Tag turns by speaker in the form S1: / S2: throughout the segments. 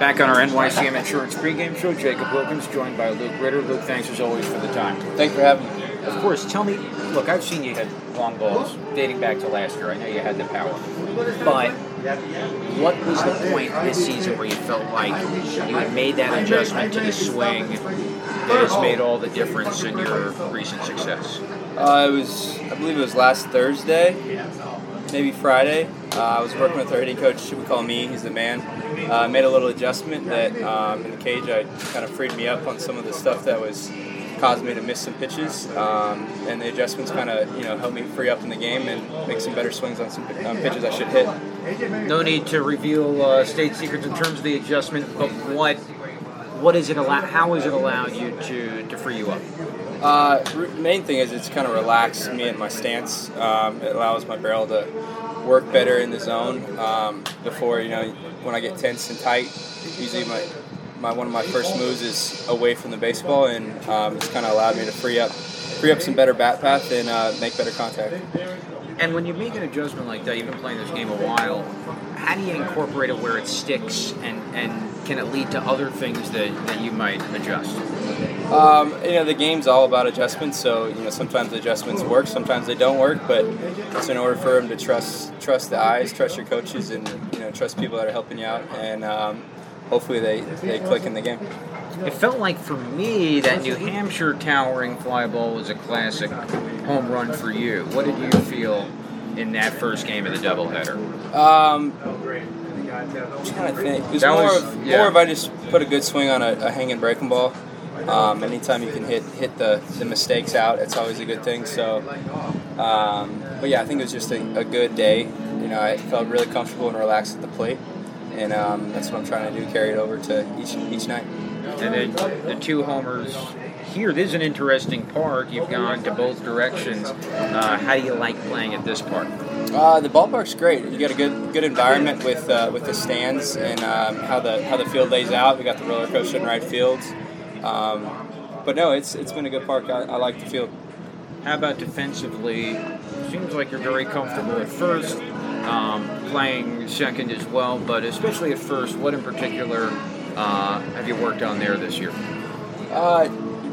S1: Back on our NYCM Insurance pregame show, Jacob Wilkins joined by Luke Ritter. Luke, thanks as always for the time.
S2: Thanks for having me.
S1: Of course, tell me, look, I've seen you hit long balls dating back to last year. I know you had the power. But what was the point this season where you felt like you had made that adjustment to the swing that has made all the difference in your recent success?
S2: Uh, it was, I believe it was last Thursday, maybe Friday. Uh, I was working with our hitting coach. We call me. He's the man. Uh, made a little adjustment that um, in the cage, I kind of freed me up on some of the stuff that was caused me to miss some pitches. Um, and the adjustments kind of you know helped me free up in the game and make some better swings on some um, pitches I should hit.
S1: No need to reveal uh, state secrets in terms of the adjustment, but what what is it allow? How has it allowed you to to free you up?
S2: Uh, main thing is it's kind of relaxed me and my stance. Um, it allows my barrel to work better in the zone. Um, before you know, when I get tense and tight, usually my, my one of my first moves is away from the baseball, and um, it's kind of allowed me to free up free up some better bat path and uh, make better contact.
S1: And when you make an adjustment like that, you've been playing this game a while. How do you incorporate it where it sticks, and, and can it lead to other things that, that you might adjust?
S2: Um, you know, the game's all about adjustments. So you know, sometimes adjustments work, sometimes they don't work. But it's in order for them to trust trust the eyes, trust your coaches, and you know, trust people that are helping you out, and um, hopefully they, they click in the game.
S1: It felt like for me that New Hampshire towering fly ball was a classic home run for you. What did you feel in that first game of the doubleheader?
S2: Um, I'm trying to think. It was
S1: That
S2: more,
S1: was-
S2: of,
S1: yeah.
S2: more if I just put a good swing on a, a hanging breaking ball. Um, anytime you can hit hit the, the mistakes out, it's always a good thing. So, um, but yeah, I think it was just a, a good day. You know, I felt really comfortable and relaxed at the plate, and um, that's what I'm trying to do. Carry it over to each each night.
S1: And then the two homers here. This is an interesting park. You've gone to both directions. Uh, how do you like playing at this park?
S2: Uh, the ballpark's great. You got a good good environment with uh, with the stands and um, how the how the field lays out. We got the roller coaster in right fields. Um, but no, it's it's been a good park. I, I like the field.
S1: How about defensively? Seems like you're very comfortable at first, um, playing second as well, but especially at first. What in particular uh, have you worked on there this year?
S2: Uh,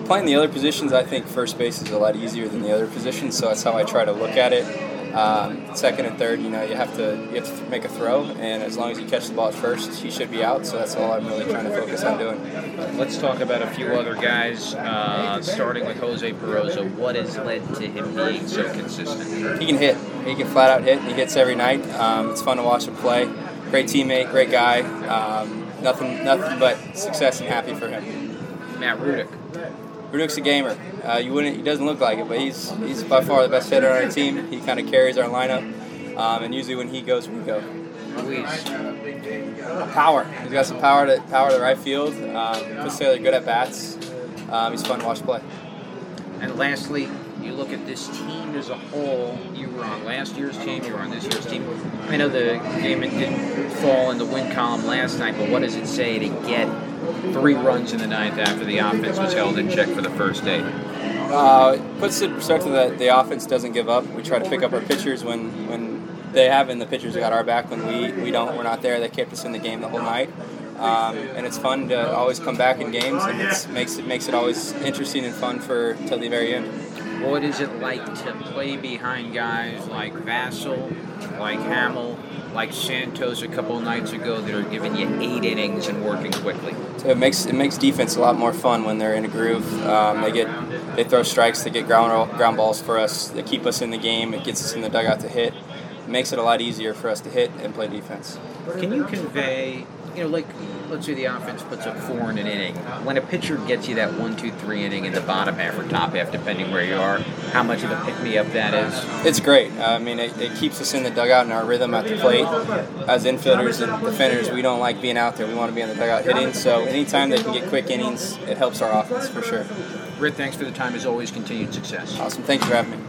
S2: playing the other positions, I think first base is a lot easier than the other positions, so that's how I try to look at it. Um, second and third, you know, you have to you have to make a throw, and as long as you catch the ball at first, he should be out. So that's all I'm really trying to focus on doing.
S1: Let's talk about a few other guys, uh, starting with Jose Peroza. What has led to him being so consistent?
S2: He can hit. He can flat out hit. He hits every night. Um, it's fun to watch him play. Great teammate, great guy. Um, nothing, nothing but success and happy for him.
S1: Matt Rudick.
S2: Rudick's a gamer. Uh, you wouldn't. He doesn't look like it, but he's he's by far the best hitter on our team. He kind of carries our lineup, um, and usually when he goes, we go. Power. He's got some power to power to right field. Um, puts together good at bats. Um, he's fun to watch play.
S1: And lastly, you look at this team as a whole. You were on last year's team. You were on this year's team. I know the game didn't fall in the win column last night, but what does it say to get three runs in the ninth after the offense was held in check for the first eight?
S2: Uh, puts it in perspective that the offense doesn't give up. We try to pick up our pitchers when when they have, and the pitchers got our back when we, we don't. We're not there. They kept us in the game the whole night. Um, and it's fun to always come back in games, and it makes it makes it always interesting and fun for till the very end.
S1: What is it like to play behind guys like Vasil, like Hamel, like Santos a couple nights ago that are giving you eight innings and working quickly?
S2: So it makes it makes defense a lot more fun when they're in a groove. Um, they get they throw strikes, they get ground ground balls for us. They keep us in the game. It gets us in the dugout to hit. It makes it a lot easier for us to hit and play defense.
S1: Can you convey, you know, like let's say the offense puts up four in an inning. When a pitcher gets you that one, two, three inning in the bottom half or top half, depending where you are, how much of a pick me up that is?
S2: It's great. I mean, it, it keeps us in the dugout and our rhythm at the plate. As infielders and defenders, we don't like being out there. We want to be in the dugout hitting. So anytime they can get quick innings, it helps our offense for sure.
S1: Britt, thanks for the time. As always, continued success.
S2: Awesome. Thank you for having me.